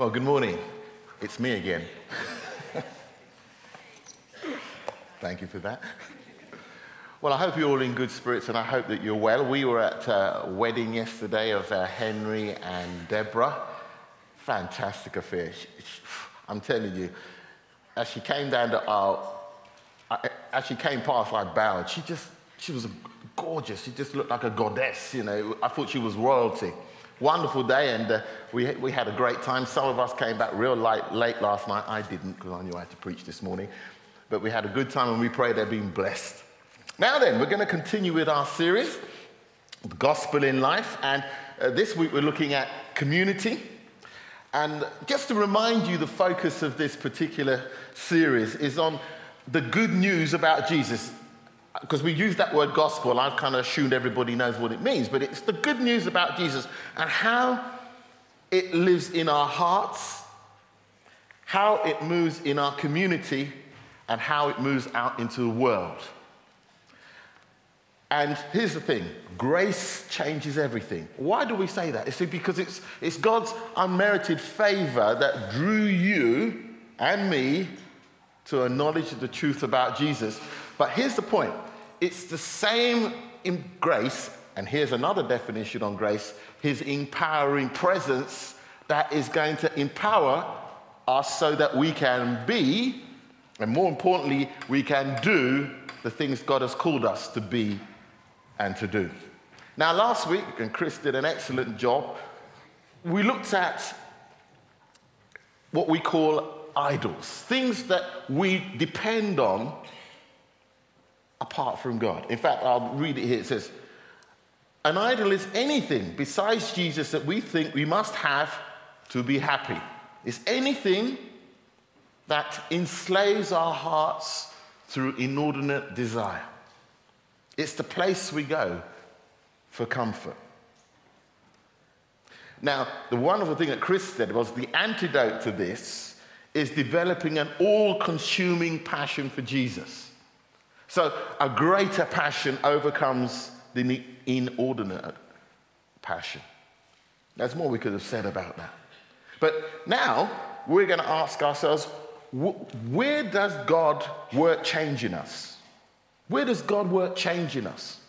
Well, good morning. It's me again. Thank you for that. Well, I hope you're all in good spirits and I hope that you're well. We were at a wedding yesterday of uh, Henry and Deborah. Fantastic affair. I'm telling you, as she came down the aisle, as she came past, I bowed. She just, she was gorgeous. She just looked like a goddess, you know. I thought she was royalty. Wonderful day, and uh, we, we had a great time. Some of us came back real late, late last night. I didn't because I knew I had to preach this morning. But we had a good time and we prayed they're being blessed. Now, then, we're going to continue with our series, The Gospel in Life. And uh, this week we're looking at community. And just to remind you, the focus of this particular series is on the good news about Jesus because we use that word gospel, I've kind of assumed everybody knows what it means, but it's the good news about Jesus and how it lives in our hearts, how it moves in our community, and how it moves out into the world. And here's the thing grace changes everything. Why do we say that? It's because it's, it's God's unmerited favor that drew you and me to a knowledge of the truth about Jesus. But here's the point it's the same in grace, and here's another definition on grace his empowering presence that is going to empower us so that we can be, and more importantly, we can do the things God has called us to be and to do. Now, last week, and Chris did an excellent job, we looked at what we call idols, things that we depend on apart from God. In fact, I'll read it here. It says, An idol is anything besides Jesus that we think we must have to be happy. It's anything that enslaves our hearts through inordinate desire. It's the place we go for comfort. Now, the wonderful thing that Chris said was the antidote to this is developing an all consuming passion for Jesus. So a greater passion overcomes the inordinate passion. There's more we could have said about that. But now we're going to ask ourselves where does God work changing us? Where does God work changing us?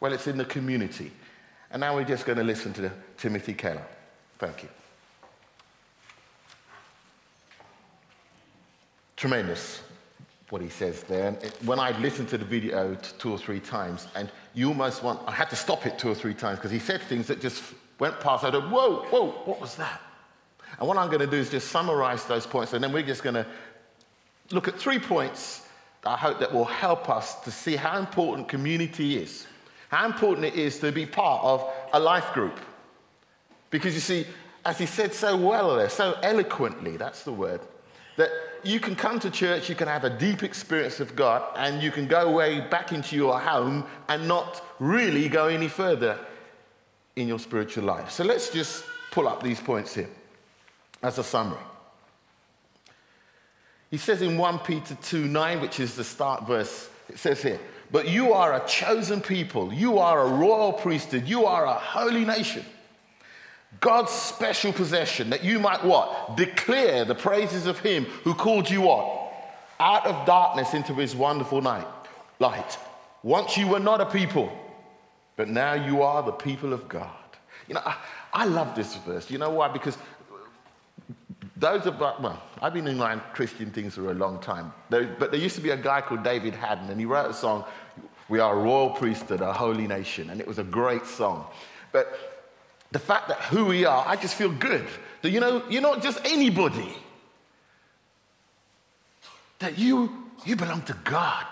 Well, it's in the community. And now we're just going to listen to Timothy Keller. Thank you. Tremendous what he says there. And when I listened to the video two or three times, and you almost want, I had to stop it two or three times because he said things that just went past. I thought, whoa, whoa, what was that? And what I'm going to do is just summarize those points, and then we're just going to look at three points I hope that will help us to see how important community is, how important it is to be part of a life group. Because you see, as he said so well there, so eloquently, that's the word, that you can come to church, you can have a deep experience of God, and you can go away back into your home and not really go any further in your spiritual life. So let's just pull up these points here as a summary. He says in 1 Peter 2 9, which is the start verse, it says here, But you are a chosen people, you are a royal priesthood, you are a holy nation God's special possession, that you might what? Declare the praises of him who called you what? Out of darkness into his wonderful night, light. Once you were not a people, but now you are the people of God. You know, I, I love this verse. You know why? Because those of well, I've been in my Christian things for a long time. There, but there used to be a guy called David Hadden, and he wrote a song, We Are a Royal Priesthood, a Holy Nation. And it was a great song. But the fact that who we are, I just feel good. That you know, you're not just anybody. That you, you belong to God.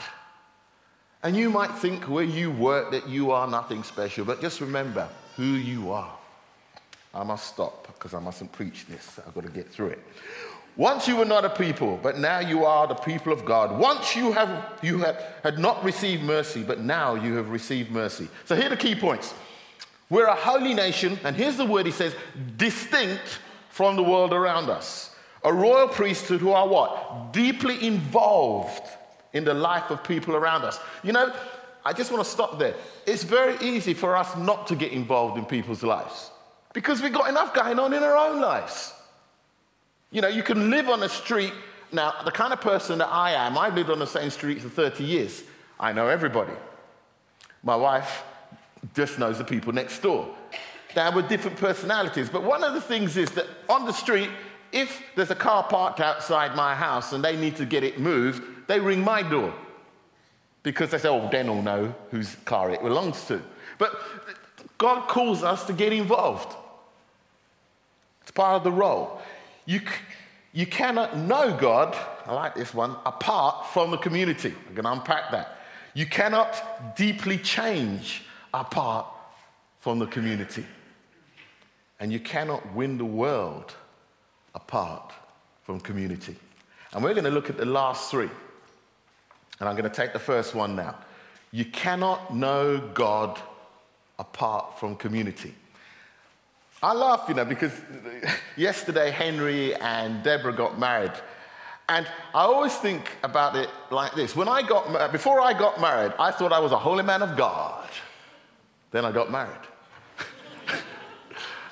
And you might think where you work that you are nothing special, but just remember who you are. I must stop because I mustn't preach this. I've got to get through it. Once you were not a people, but now you are the people of God. Once you have you had, had not received mercy, but now you have received mercy. So here are the key points. We're a holy nation, and here's the word he says distinct from the world around us. A royal priesthood who are what? Deeply involved in the life of people around us. You know, I just want to stop there. It's very easy for us not to get involved in people's lives. because we've got enough going on in our own lives. You know, you can live on a street. Now, the kind of person that I am, I've lived on the same street for 30 years. I know everybody. My wife just knows the people next door. Now, we're different personalities, but one of the things is that on the street, if there's a car parked outside my house and they need to get it moved, they ring my door because they say, oh, then will know whose car it belongs to. But God calls us to get involved. It's part of the role. You, you cannot know God, I like this one, apart from the community. I'm going to unpack that. You cannot deeply change apart from the community. And you cannot win the world apart from community. And we're going to look at the last three. And I'm going to take the first one now. You cannot know God apart from community. I laugh, you know, because yesterday Henry and Deborah got married. And I always think about it like this. When I got before I got married, I thought I was a holy man of God. Then I got married.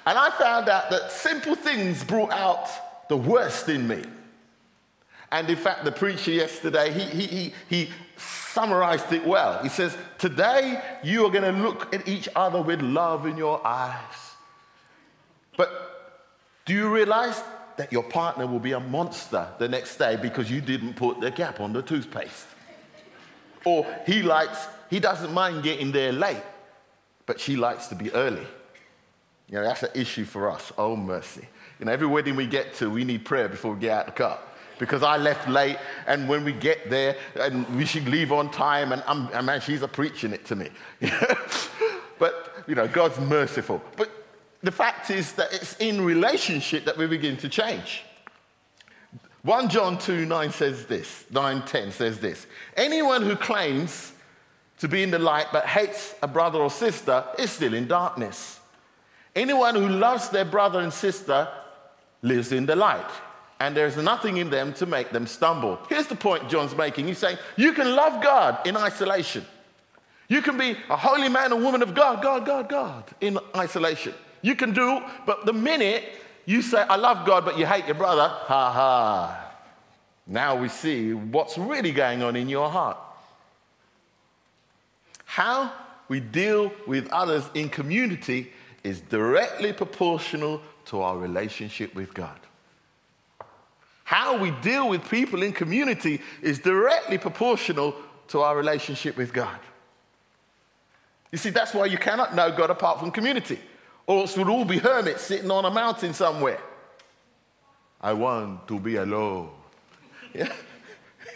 and I found out that simple things brought out the worst in me. And in fact, the preacher yesterday, he, he, he, he summarized it well. He says, Today you are going to look at each other with love in your eyes. But do you realize that your partner will be a monster the next day because you didn't put the cap on the toothpaste? Or he likes, he doesn't mind getting there late, but she likes to be early. You know, that's an issue for us. Oh, mercy. You know, every wedding we get to, we need prayer before we get out the car because I left late, and when we get there, and we should leave on time, and I'm, and man, she's a preaching it to me. but you know, God's merciful. But the fact is that it's in relationship that we begin to change. 1 John 2 9 says this, 9 10 says this. Anyone who claims to be in the light but hates a brother or sister is still in darkness. Anyone who loves their brother and sister lives in the light and there's nothing in them to make them stumble. Here's the point John's making. He's saying, You can love God in isolation. You can be a holy man or woman of God, God, God, God, in isolation. You can do, but the minute you say, I love God, but you hate your brother, ha ha. Now we see what's really going on in your heart. How we deal with others in community is directly proportional to our relationship with God. How we deal with people in community is directly proportional to our relationship with God. You see, that's why you cannot know God apart from community, or else we'd all be hermits sitting on a mountain somewhere. I want to be alone. Yeah?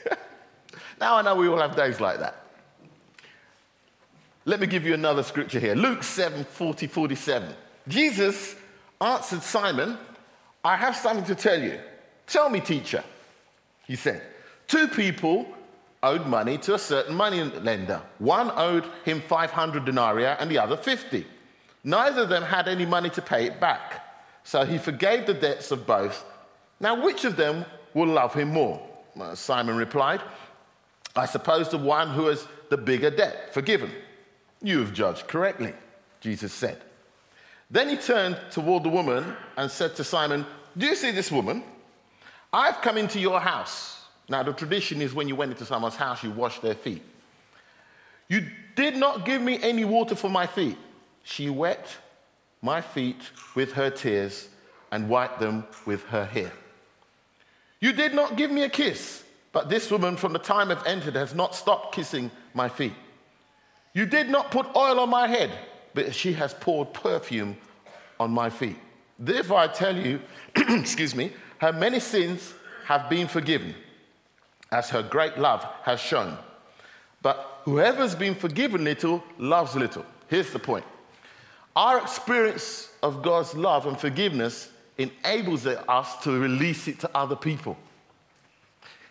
now I know we all have days like that. Let me give you another scripture here Luke 7 40, 47. Jesus answered Simon, I have something to tell you. Tell me, teacher, he said. Two people owed money to a certain money lender. One owed him 500 denarii and the other 50. Neither of them had any money to pay it back. So he forgave the debts of both. Now, which of them will love him more? Simon replied, I suppose the one who has the bigger debt forgiven. You have judged correctly, Jesus said. Then he turned toward the woman and said to Simon, Do you see this woman? I've come into your house. Now, the tradition is when you went into someone's house, you washed their feet. You did not give me any water for my feet. She wet my feet with her tears and wiped them with her hair. You did not give me a kiss, but this woman from the time I've entered has not stopped kissing my feet. You did not put oil on my head, but she has poured perfume on my feet. Therefore, I tell you, excuse me, her many sins have been forgiven, as her great love has shown. But whoever's been forgiven little loves little. Here's the point our experience of God's love and forgiveness enables us to release it to other people.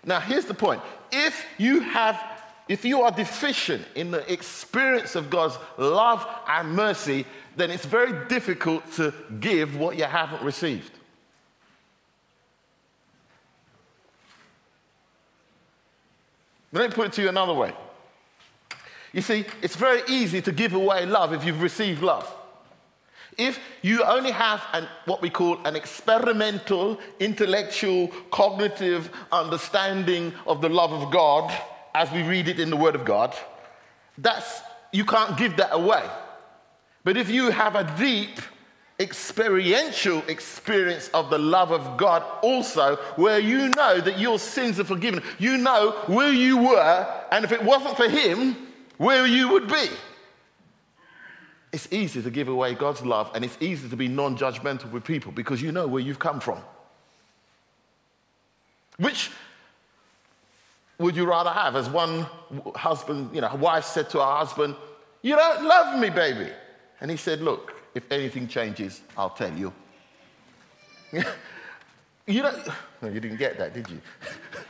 Now, here's the point if you have if you are deficient in the experience of God's love and mercy, then it's very difficult to give what you haven't received. Let me put it to you another way. You see, it's very easy to give away love if you've received love. If you only have an, what we call an experimental, intellectual, cognitive understanding of the love of God as we read it in the Word of God, that's, you can't give that away. But if you have a deep, experiential experience of the love of God also, where you know that your sins are forgiven, you know where you were, and if it wasn't for Him, where you would be. It's easy to give away God's love and it's easy to be non judgmental with people because you know where you've come from. Which would you rather have? As one husband, you know, wife said to her husband, You don't love me, baby. And he said, Look, if anything changes, I'll tell you. you don't, no, you didn't get that, did you?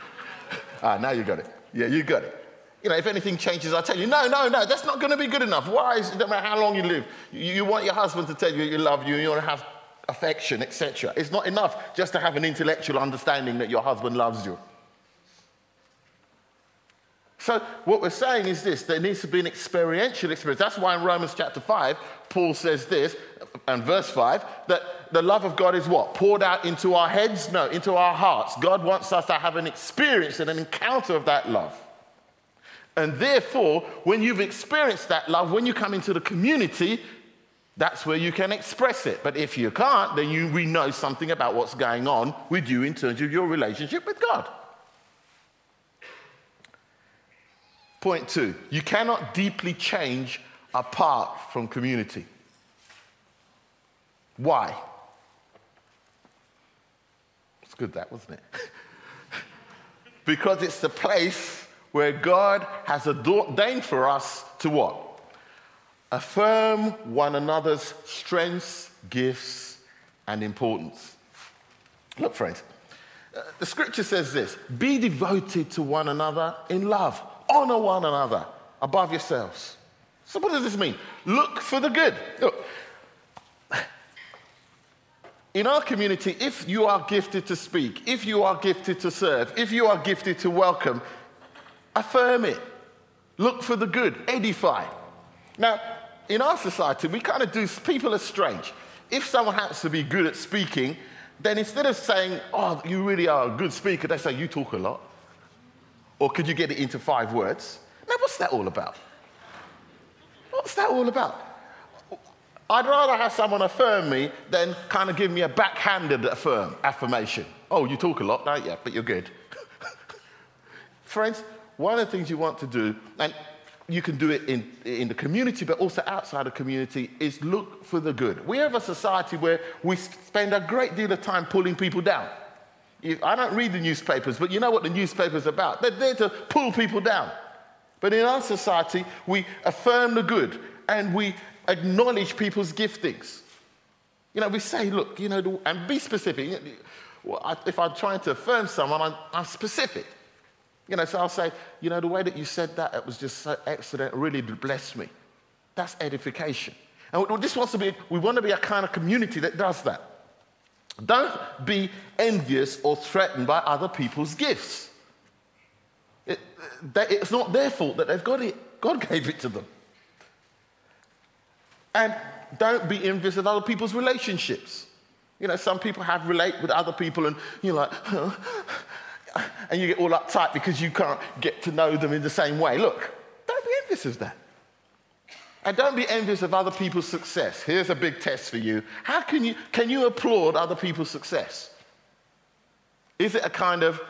ah, now you got it. Yeah, you got it. You know, if anything changes, I'll tell you, no, no, no, that's not going to be good enough. Why? No matter how long you live, you, you want your husband to tell you you love you, you want to have affection, etc. It's not enough just to have an intellectual understanding that your husband loves you. So, what we're saying is this there needs to be an experiential experience. That's why in Romans chapter 5, Paul says this, and verse 5, that the love of God is what? Poured out into our heads? No, into our hearts. God wants us to have an experience and an encounter of that love. And therefore, when you've experienced that love, when you come into the community, that's where you can express it. But if you can't, then you, we know something about what's going on with you in terms of your relationship with God. Point two you cannot deeply change apart from community. Why? It's good, that, wasn't it? because it's the place where God has ordained for us to what? Affirm one another's strengths, gifts, and importance. Look, friends, uh, the scripture says this be devoted to one another in love, honor one another above yourselves. So, what does this mean? Look for the good. Look, in our community, if you are gifted to speak, if you are gifted to serve, if you are gifted to welcome, affirm it. Look for the good, edify. Now, in our society, we kind of do, people are strange. If someone happens to be good at speaking, then instead of saying, oh, you really are a good speaker, they say, you talk a lot. Or could you get it into five words? Now, what's that all about? What's that all about? I'd rather have someone affirm me than kind of give me a backhanded affirm, affirmation. Oh, you talk a lot, don't you? But you're good. Friends, one of the things you want to do, and you can do it in, in the community, but also outside the community, is look for the good. We have a society where we spend a great deal of time pulling people down. I don't read the newspapers, but you know what the newspaper's are about. They're there to pull people down. But in our society, we affirm the good and we acknowledge people's giftings. You know, we say, look, you know, and be specific. If I'm trying to affirm someone, I'm, I'm specific. You know, so I'll say, you know, the way that you said that, it was just so excellent, really blessed me. That's edification. And this wants to be, we want to be a kind of community that does that. Don't be envious or threatened by other people's gifts. It, it's not their fault that they've got it. God gave it to them. And don't be envious of other people's relationships. You know, some people have relate with other people and you're like, and you get all uptight because you can't get to know them in the same way. Look, don't be envious of that. And don't be envious of other people's success. Here's a big test for you. How can you, can you applaud other people's success? Is it a kind of,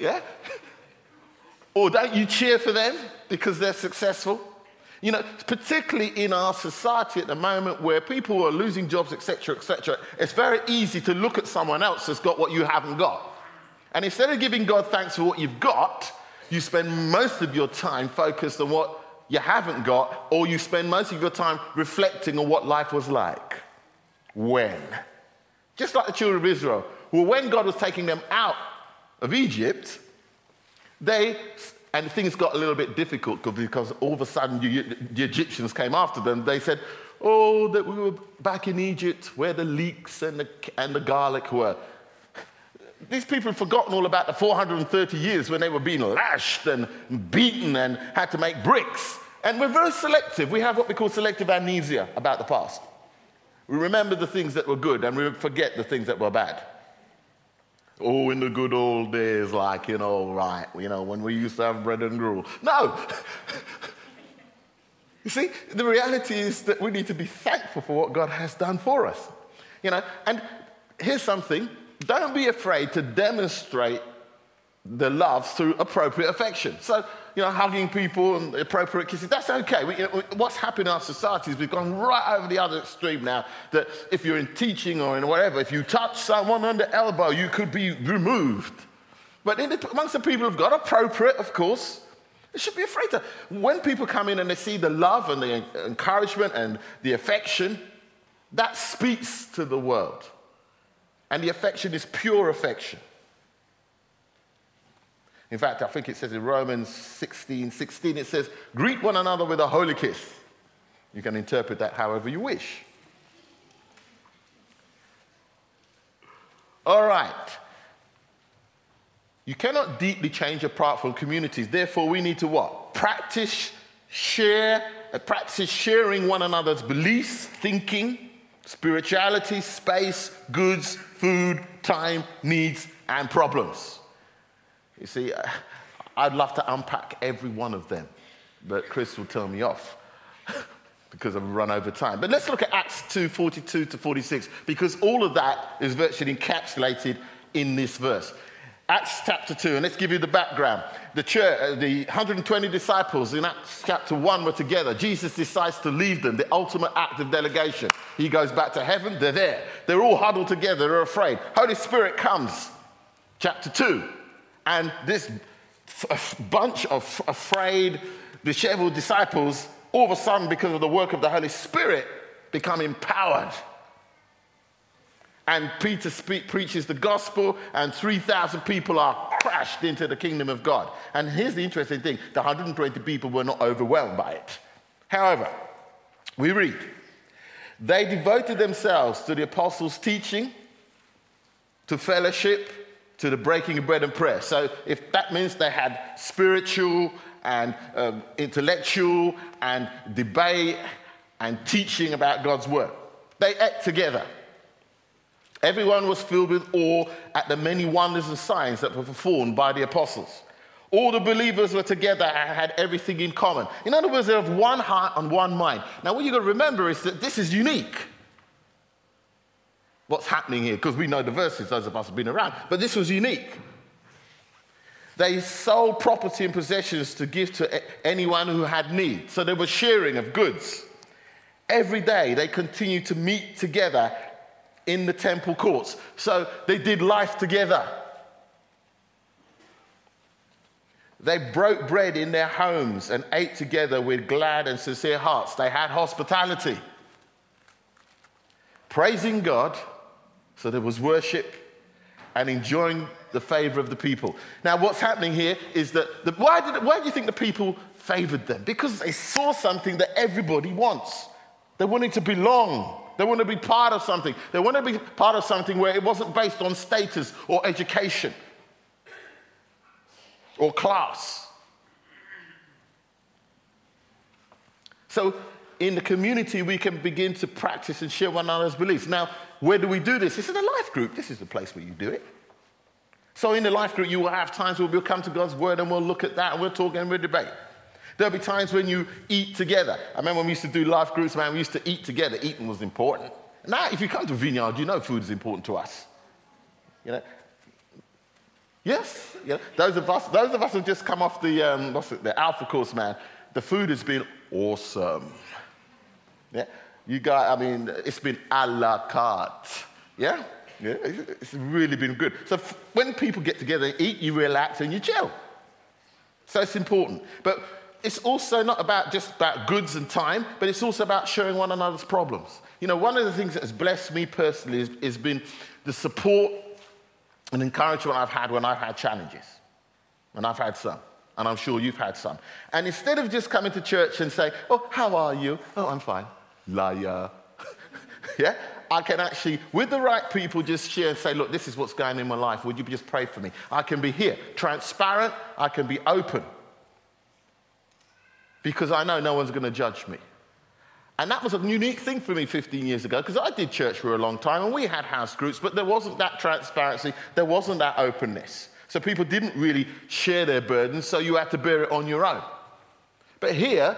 yeah? Or don't you cheer for them because they're successful? You know, particularly in our society at the moment where people are losing jobs, etc., etc., it's very easy to look at someone else that's got what you haven't got. And instead of giving God thanks for what you've got, you spend most of your time focused on what you haven't got, or you spend most of your time reflecting on what life was like. When? Just like the children of Israel. Well, when God was taking them out of Egypt, they and things got a little bit difficult because all of a sudden the Egyptians came after them. They said, Oh, that we were back in Egypt where the leeks and the, and the garlic were. These people had forgotten all about the 430 years when they were being lashed and beaten and had to make bricks. And we're very selective. We have what we call selective amnesia about the past. We remember the things that were good and we forget the things that were bad. Oh, in the good old days, like, you know, right, you know, when we used to have bread and gruel. No! you see, the reality is that we need to be thankful for what God has done for us. You know, and here's something don't be afraid to demonstrate the love through appropriate affection. So, you know, hugging people and appropriate kisses, that's okay. We, you know, what's happened in our society is we've gone right over the other extreme now that if you're in teaching or in whatever, if you touch someone on the elbow, you could be removed. But the, amongst the people who've got appropriate, of course, they should be afraid to. When people come in and they see the love and the encouragement and the affection, that speaks to the world. And the affection is pure affection. In fact, I think it says in Romans 16 16, it says, greet one another with a holy kiss. You can interpret that however you wish. All right. You cannot deeply change apart from communities. Therefore, we need to what? Practice, share, uh, practice sharing one another's beliefs, thinking, spirituality, space, goods, food, time, needs, and problems. You see, uh, I'd love to unpack every one of them, but Chris will tell me off because I've run over time. But let's look at Acts 2 42 to 46 because all of that is virtually encapsulated in this verse. Acts chapter 2, and let's give you the background. The church, uh, the 120 disciples in Acts chapter 1 were together. Jesus decides to leave them, the ultimate act of delegation. He goes back to heaven, they're there. They're all huddled together, they're afraid. Holy Spirit comes, chapter 2. And this f- bunch of afraid, disheveled disciples, all of a sudden, because of the work of the Holy Spirit, become empowered. And Peter spe- preaches the gospel, and 3,000 people are crashed into the kingdom of God. And here's the interesting thing the 120 people were not overwhelmed by it. However, we read, they devoted themselves to the apostles' teaching, to fellowship, to the breaking of bread and prayer. So if that means they had spiritual and um, intellectual and debate and teaching about God's word, they ate together. Everyone was filled with awe at the many wonders and signs that were performed by the apostles. All the believers were together and had everything in common. In other words, they have one heart and one mind. Now, what you've got to remember is that this is unique what's happening here because we know the verses, those of us have been around. But this was unique. They sold property and possessions to give to anyone who had need. So there was sharing of goods. Every day they continued to meet together in the temple courts. So they did life together. They broke bread in their homes and ate together with glad and sincere hearts. They had hospitality. Praising God so there was worship and enjoying the favor of the people. Now, what's happening here is that the, why, did, why do you think the people favored them? Because they saw something that everybody wants. They wanted to belong. They want to be part of something. They want to be part of something where it wasn't based on status or education or class. So in the community, we can begin to practice and share one another's beliefs. Now, where do we do this? It's in a life group. This is the place where you do it. So, in the life group, you will have times where we'll come to God's word and we'll look at that and we'll talk and we'll debate. There'll be times when you eat together. I remember when we used to do life groups, man, we used to eat together. Eating was important. Now, if you come to Vineyard, you know food is important to us. You know? Yes, yeah. Those of us, those of us who just come off the um, what's it, the Alpha course, man. The food has been awesome. Yeah? You got, I mean, it's been a la carte. Yeah? Yeah, it's really been good. So when people get together and eat, you relax and you chill. So it's important. But it's also not about just about goods and time, but it's also about sharing one another's problems. You know, one of the things that has blessed me personally has, has been the support and encouragement I've had when I've had challenges, And I've had some. And I'm sure you've had some. And instead of just coming to church and saying, Oh, how are you? Oh, I'm fine liar. yeah? I can actually, with the right people, just share and say, look, this is what's going on in my life. Would you just pray for me? I can be here, transparent, I can be open. Because I know no one's going to judge me. And that was a unique thing for me 15 years ago because I did church for a long time and we had house groups, but there wasn't that transparency, there wasn't that openness. So people didn't really share their burdens, so you had to bear it on your own. But here,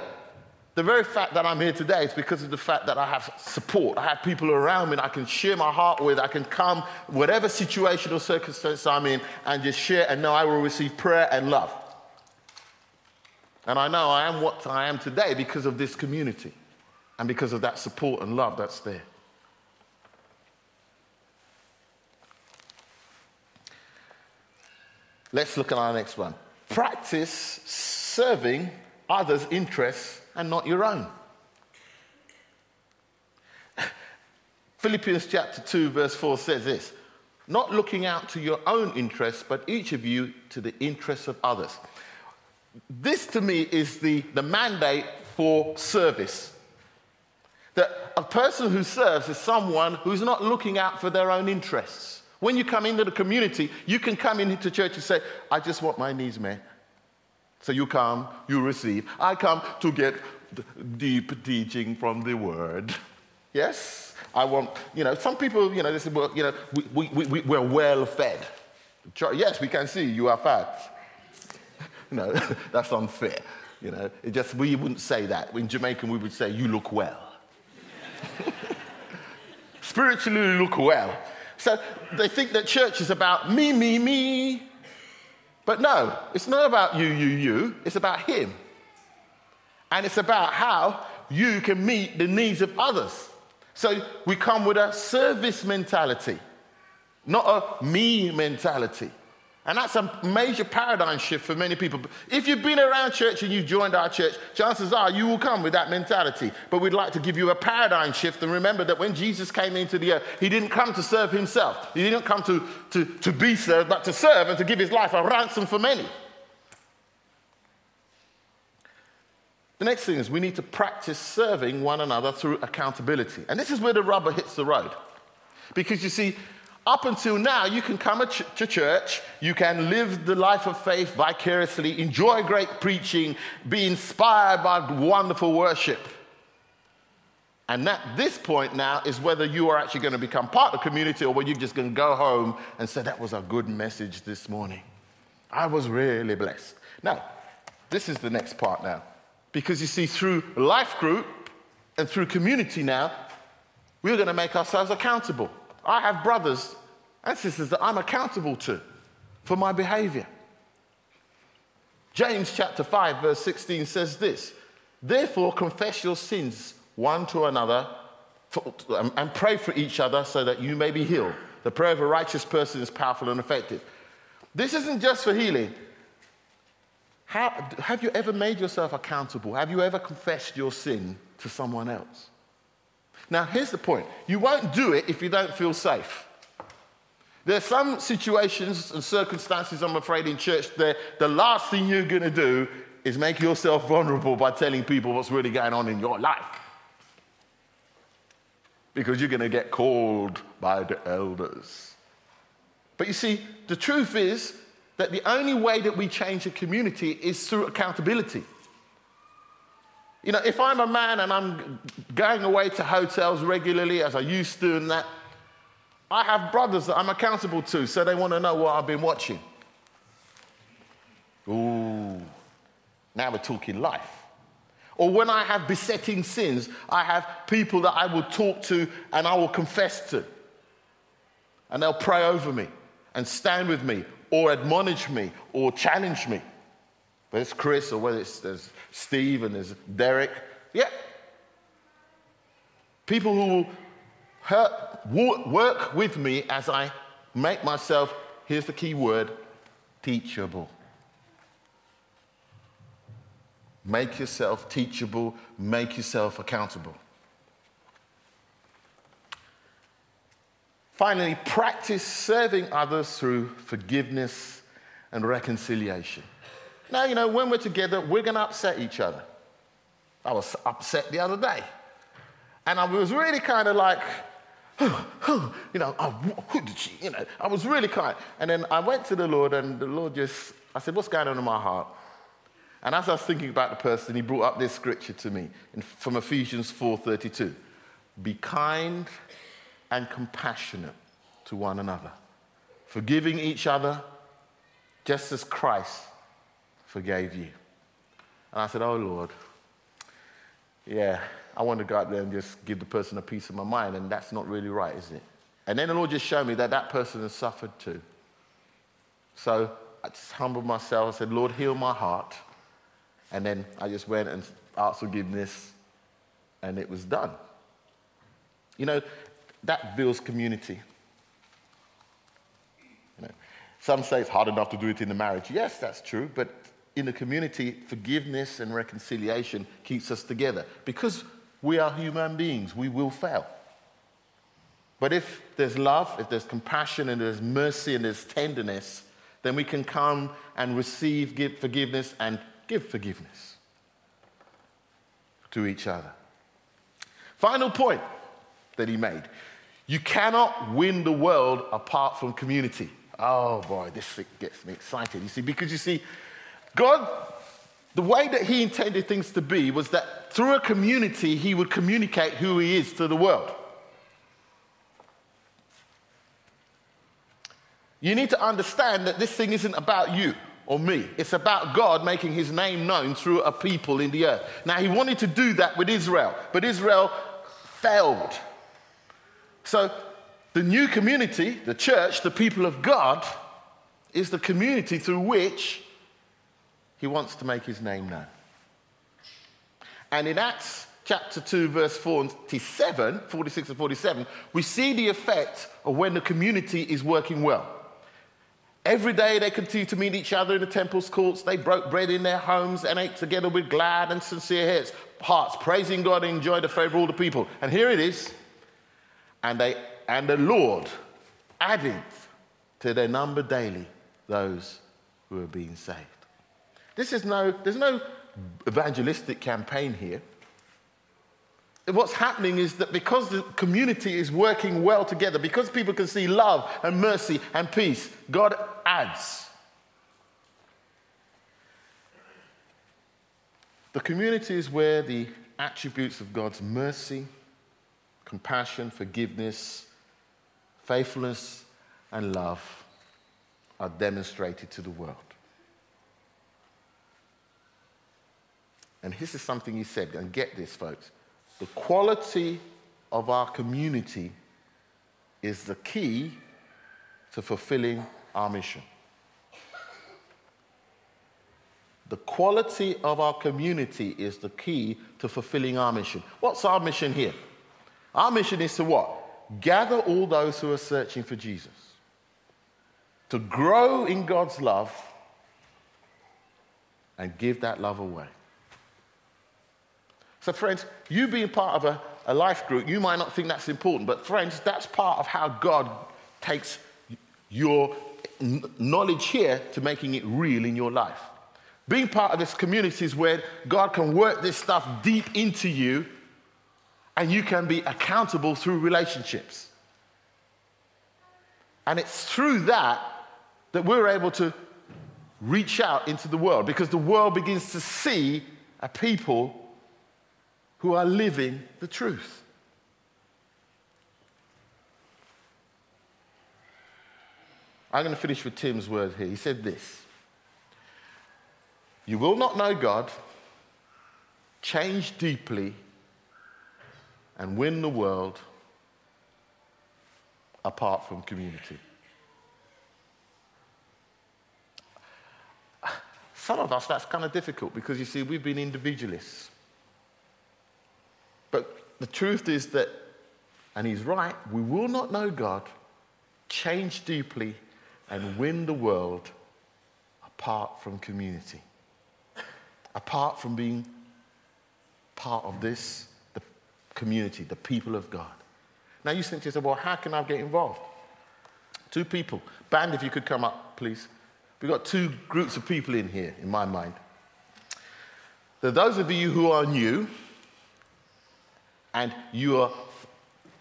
the very fact that I'm here today is because of the fact that I have support. I have people around me I can share my heart with. I can come, whatever situation or circumstance I'm in, and just share and know I will receive prayer and love. And I know I am what I am today because of this community and because of that support and love that's there. Let's look at our next one. Practice serving others' interests and not your own. Philippians chapter 2, verse 4 says this not looking out to your own interests, but each of you to the interests of others. This to me is the, the mandate for service. That a person who serves is someone who's not looking out for their own interests. When you come into the community, you can come into church and say, I just want my needs met. So you come, you receive. I come to get deep teaching from the word. Yes? I want, you know, some people, you know, they say, well, you know, we, we, we, we're well fed. Yes, we can see you are fat. No, that's unfair. You know, it just, we wouldn't say that. In Jamaican, we would say, you look well. Spiritually look well. So they think that church is about me, me, me. But no, it's not about you, you, you. It's about Him. And it's about how you can meet the needs of others. So we come with a service mentality, not a me mentality. And that's a major paradigm shift for many people. If you've been around church and you've joined our church, chances are you will come with that mentality. But we'd like to give you a paradigm shift and remember that when Jesus came into the earth, he didn't come to serve himself. He didn't come to, to, to be served, but to serve and to give his life a ransom for many. The next thing is we need to practice serving one another through accountability. And this is where the rubber hits the road. Because you see, up until now, you can come to church, you can live the life of faith vicariously, enjoy great preaching, be inspired by wonderful worship. And at this point now is whether you are actually going to become part of the community or whether you're just going to go home and say, That was a good message this morning. I was really blessed. Now, this is the next part now. Because you see, through life group and through community now, we're going to make ourselves accountable. I have brothers and sisters that I'm accountable to for my behavior. James chapter 5, verse 16 says this Therefore, confess your sins one to another and pray for each other so that you may be healed. The prayer of a righteous person is powerful and effective. This isn't just for healing. How, have you ever made yourself accountable? Have you ever confessed your sin to someone else? Now, here's the point you won't do it if you don't feel safe. There are some situations and circumstances, I'm afraid, in church that the last thing you're going to do is make yourself vulnerable by telling people what's really going on in your life. Because you're going to get called by the elders. But you see, the truth is that the only way that we change a community is through accountability. You know, if I'm a man and I'm going away to hotels regularly, as I used to, and that, I have brothers that I'm accountable to, so they want to know what I've been watching. Ooh, now we're talking life. Or when I have besetting sins, I have people that I will talk to and I will confess to. And they'll pray over me and stand with me or admonish me or challenge me. Whether it's Chris or whether it's there's Steve and there's Derek. Yeah. People who will work with me as I make myself, here's the key word, teachable. Make yourself teachable, make yourself accountable. Finally, practice serving others through forgiveness and reconciliation. Now, you know, when we're together, we're going to upset each other. I was upset the other day. And I was really kind of like, you know, oh, who did she? You know, I was really kind. And then I went to the Lord, and the Lord just, I said, What's going on in my heart? And as I was thinking about the person, he brought up this scripture to me from Ephesians 4:32. Be kind and compassionate to one another, forgiving each other just as Christ forgave you. And I said, Oh Lord, yeah, I want to go out there and just give the person a piece of my mind, and that's not really right, is it? And then the Lord just showed me that that person has suffered too. So I just humbled myself. I said, Lord, heal my heart. And then I just went and asked forgiveness, and it was done. You know, that builds community. You know, some say it's hard enough to do it in the marriage. Yes, that's true, but in the community, forgiveness and reconciliation keeps us together because we are human beings. We will fail. But if there's love, if there's compassion, and there's mercy, and there's tenderness, then we can come and receive give forgiveness and give forgiveness to each other. Final point that he made you cannot win the world apart from community. Oh boy, this gets me excited. You see, because you see, God, the way that He intended things to be was that through a community, He would communicate who He is to the world. You need to understand that this thing isn't about you or me. It's about God making his name known through a people in the earth. Now, he wanted to do that with Israel, but Israel failed. So, the new community, the church, the people of God, is the community through which he wants to make his name known. And in Acts chapter 2, verse 47, 46 and 47, we see the effect of when the community is working well. Every day they continued to meet each other in the temple's courts. They broke bread in their homes and ate together with glad and sincere hearts, praising God and enjoying the favor of all the people. And here it is. And, they, and the Lord added to their number daily those who are being saved. This is no, there's no evangelistic campaign here what's happening is that because the community is working well together, because people can see love and mercy and peace, God adds. The community is where the attributes of God's mercy, compassion, forgiveness, faithfulness, and love are demonstrated to the world. And this is something he said, and get this, folks. The quality of our community is the key to fulfilling our mission. The quality of our community is the key to fulfilling our mission. What's our mission here? Our mission is to what? Gather all those who are searching for Jesus, to grow in God's love and give that love away. So, friends, you being part of a, a life group, you might not think that's important, but, friends, that's part of how God takes your knowledge here to making it real in your life. Being part of this community is where God can work this stuff deep into you and you can be accountable through relationships. And it's through that that we're able to reach out into the world because the world begins to see a people who are living the truth. I'm going to finish with Tim's word here. He said this You will not know God, change deeply, and win the world apart from community. Some of us, that's kind of difficult because you see, we've been individualists. But the truth is that, and he's right, we will not know God, change deeply, and win the world apart from community. Apart from being part of this, the community, the people of God. Now you think to yourself, well, how can I get involved? Two people. Band, if you could come up, please. We've got two groups of people in here, in my mind. There are those of you who are new, and you are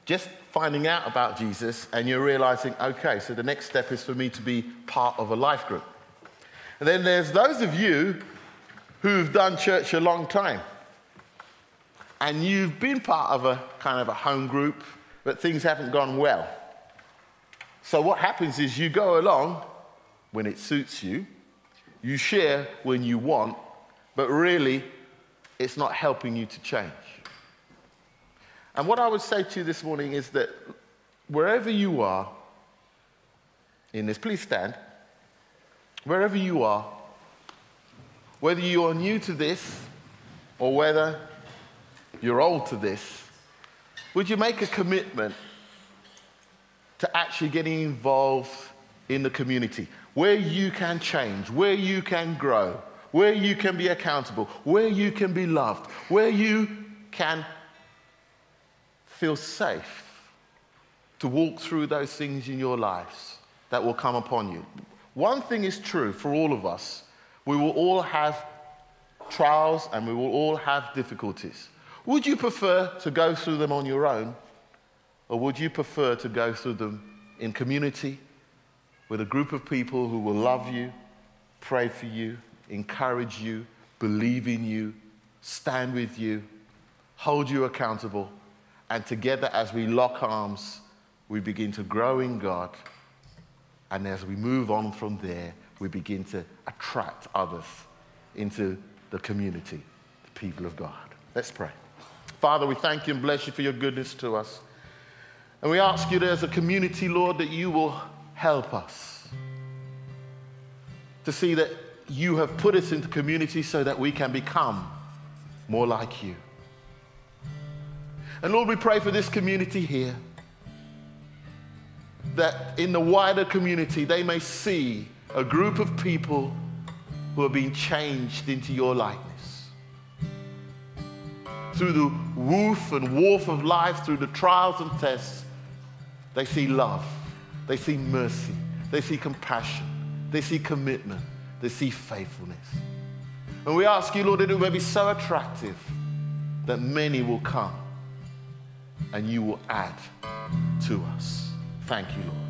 just finding out about Jesus and you're realizing, okay, so the next step is for me to be part of a life group. And then there's those of you who've done church a long time and you've been part of a kind of a home group, but things haven't gone well. So, what happens is you go along when it suits you, you share when you want, but really, it's not helping you to change. And what I would say to you this morning is that wherever you are in this, please stand. Wherever you are, whether you are new to this or whether you're old to this, would you make a commitment to actually getting involved in the community where you can change, where you can grow, where you can be accountable, where you can be loved, where you can feel safe to walk through those things in your lives that will come upon you. One thing is true for all of us we will all have trials and we will all have difficulties. Would you prefer to go through them on your own, or would you prefer to go through them in community with a group of people who will love you, pray for you, encourage you, believe in you, stand with you, hold you accountable, and together as we lock arms, we begin to grow in God. And as we move on from there, we begin to attract others into the community, the people of God. Let's pray. Father, we thank you and bless you for your goodness to us. And we ask you as a community, Lord, that you will help us to see that you have put us into community so that we can become more like you. And Lord, we pray for this community here that in the wider community they may see a group of people who are being changed into your likeness. Through the woof and wharf of life, through the trials and tests, they see love, they see mercy, they see compassion, they see commitment, they see faithfulness. And we ask you, Lord, that it may be so attractive that many will come and you will add to us. Thank you, Lord.